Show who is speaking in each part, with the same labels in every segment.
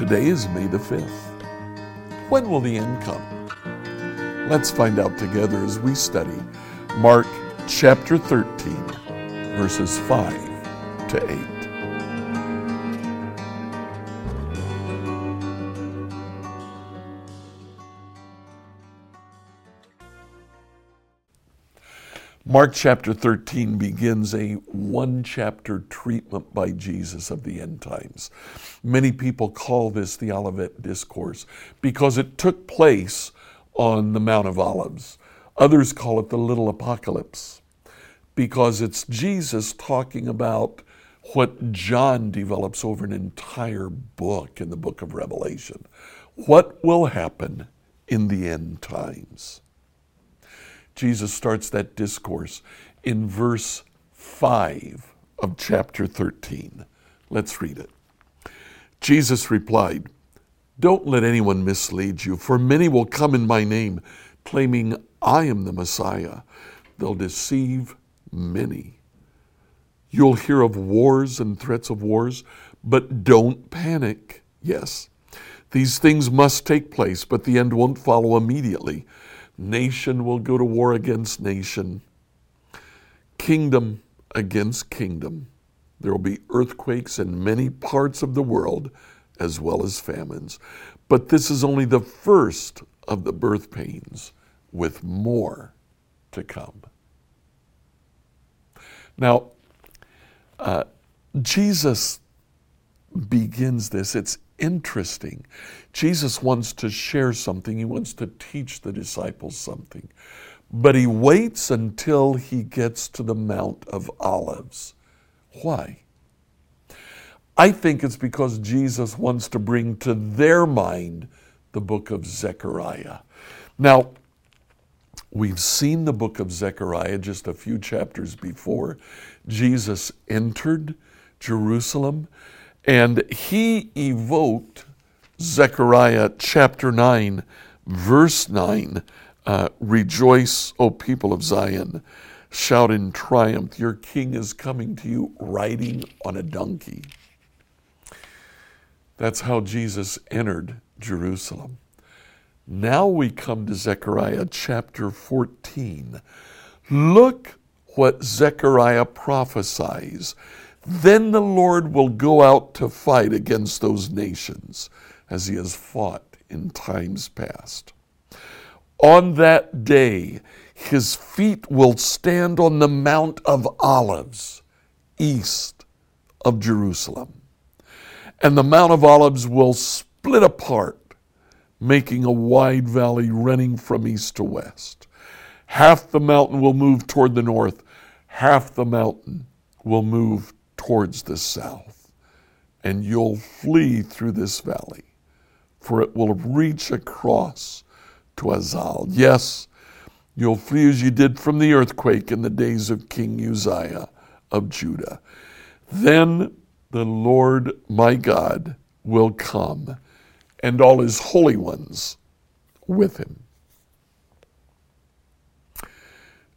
Speaker 1: Today is May the 5th. When will the end come? Let's find out together as we study Mark chapter 13, verses 5 to 8. Mark chapter 13 begins a one chapter treatment by Jesus of the end times. Many people call this the Olivet Discourse because it took place on the Mount of Olives. Others call it the Little Apocalypse because it's Jesus talking about what John develops over an entire book in the book of Revelation. What will happen in the end times? Jesus starts that discourse in verse 5 of chapter 13. Let's read it. Jesus replied, Don't let anyone mislead you, for many will come in my name, claiming I am the Messiah. They'll deceive many. You'll hear of wars and threats of wars, but don't panic. Yes, these things must take place, but the end won't follow immediately. Nation will go to war against nation, kingdom against kingdom. There will be earthquakes in many parts of the world, as well as famines. But this is only the first of the birth pains, with more to come. Now, uh, Jesus begins this. It's interesting. Jesus wants to share something, he wants to teach the disciples something, but he waits until he gets to the Mount of Olives. Why? I think it's because Jesus wants to bring to their mind the book of Zechariah. Now, we've seen the book of Zechariah just a few chapters before. Jesus entered Jerusalem and he evoked Zechariah chapter 9, verse 9 uh, Rejoice, O people of Zion. Shout in triumph, your king is coming to you riding on a donkey. That's how Jesus entered Jerusalem. Now we come to Zechariah chapter 14. Look what Zechariah prophesies then the Lord will go out to fight against those nations as he has fought in times past. On that day, his feet will stand on the Mount of Olives, east of Jerusalem. And the Mount of Olives will split apart, making a wide valley running from east to west. Half the mountain will move toward the north, half the mountain will move towards the south, and you'll flee through this valley, for it will reach across to Azal. Yes, you'll flee as you did from the earthquake in the days of King Uzziah of Judah. Then the Lord my God will come, and all his holy ones with him.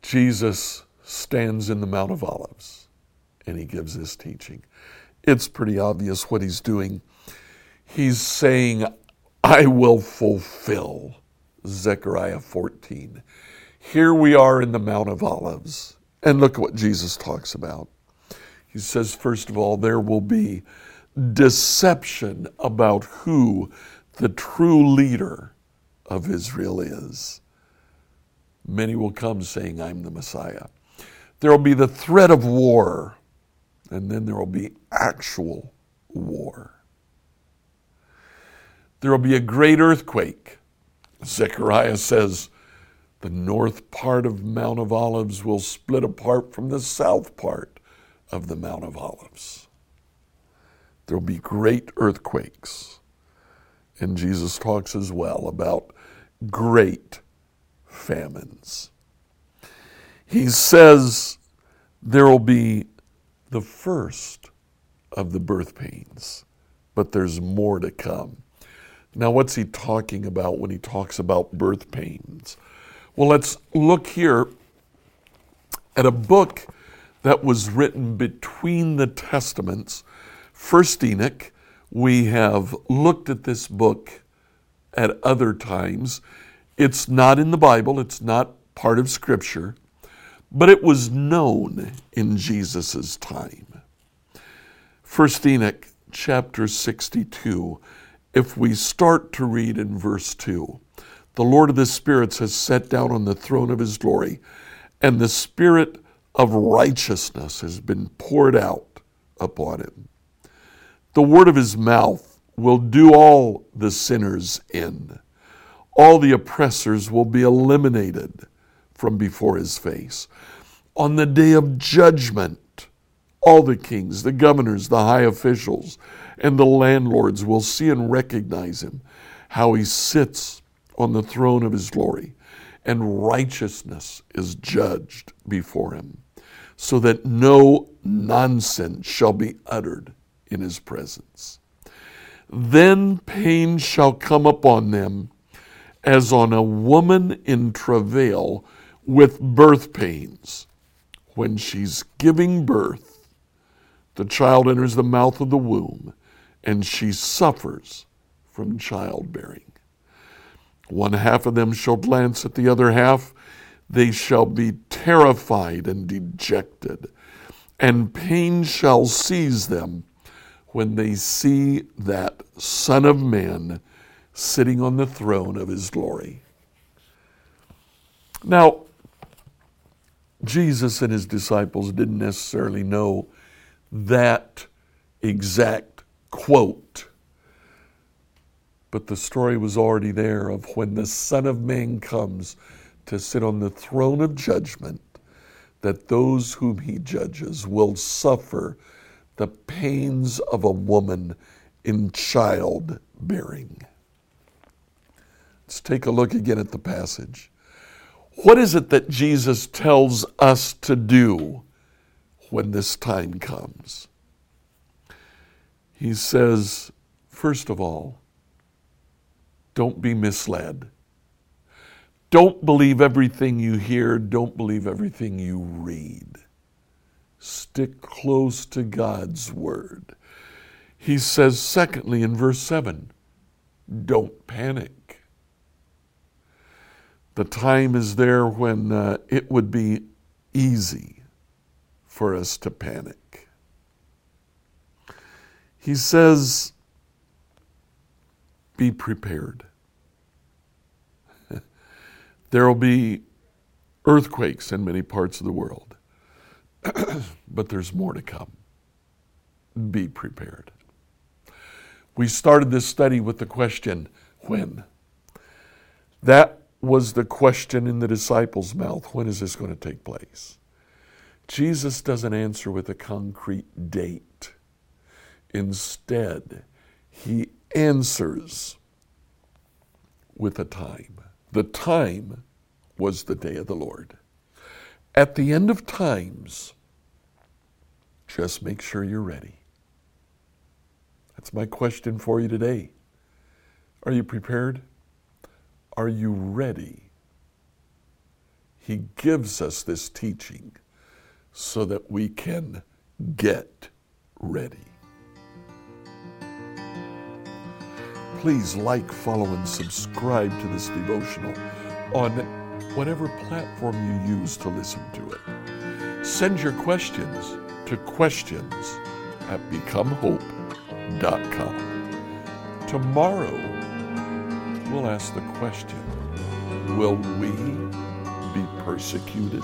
Speaker 1: Jesus stands in the Mount of Olives and he gives his teaching. It's pretty obvious what he's doing. He's saying, I will fulfill Zechariah 14. Here we are in the Mount of Olives. And look what Jesus talks about. He says, first of all, there will be deception about who the true leader of Israel is. Many will come saying, I'm the Messiah. There will be the threat of war and then there will be actual war. There will be a great earthquake. Zechariah says the north part of Mount of Olives will split apart from the south part of the Mount of Olives. There will be great earthquakes. And Jesus talks as well about great famines. He says there will be the first of the birth pains, but there's more to come. Now, what's he talking about when he talks about birth pains? Well, let's look here at a book that was written between the Testaments, First Enoch, We have looked at this book at other times. It's not in the Bible, it's not part of Scripture, but it was known in Jesus' time. First Enoch chapter 62, if we start to read in verse 2, the Lord of the spirits has sat down on the throne of his glory, and the spirit of righteousness has been poured out upon him. The word of his mouth will do all the sinners in. All the oppressors will be eliminated from before his face. On the day of judgment, all the kings, the governors, the high officials, and the landlords will see and recognize him, how he sits on the throne of his glory, and righteousness is judged before him, so that no nonsense shall be uttered in his presence. Then pain shall come upon them as on a woman in travail with birth pains. When she's giving birth, the child enters the mouth of the womb and she suffers from childbearing. One half of them shall glance at the other half. They shall be terrified and dejected, and pain shall seize them when they see that Son of Man sitting on the throne of his glory. Now, Jesus and his disciples didn't necessarily know that exact quote, but the story was already there of when the Son of Man comes to sit on the throne of judgment, that those whom he judges will suffer the pains of a woman in childbearing. Let's take a look again at the passage. What is it that Jesus tells us to do when this time comes? He says, first of all, don't be misled. Don't believe everything you hear. Don't believe everything you read. Stick close to God's word. He says, secondly, in verse 7, don't panic. The time is there when uh, it would be easy for us to panic. He says, be prepared. there will be earthquakes in many parts of the world. but there's more to come. Be prepared. We started this study with the question, when? That was the question in the disciples' mouth. When is this going to take place? Jesus doesn't answer with a concrete date. Instead, he answers with a time. The time was the day of the Lord. At the end of times, just make sure you're ready. That's my question for you today. Are you prepared? Are you ready? He gives us this teaching so that we can get ready. Please like, follow, and subscribe to this devotional on whatever platform you use to listen to it. Send your questions to questions at becomehope.com. Tomorrow, we'll ask the question Will we be persecuted?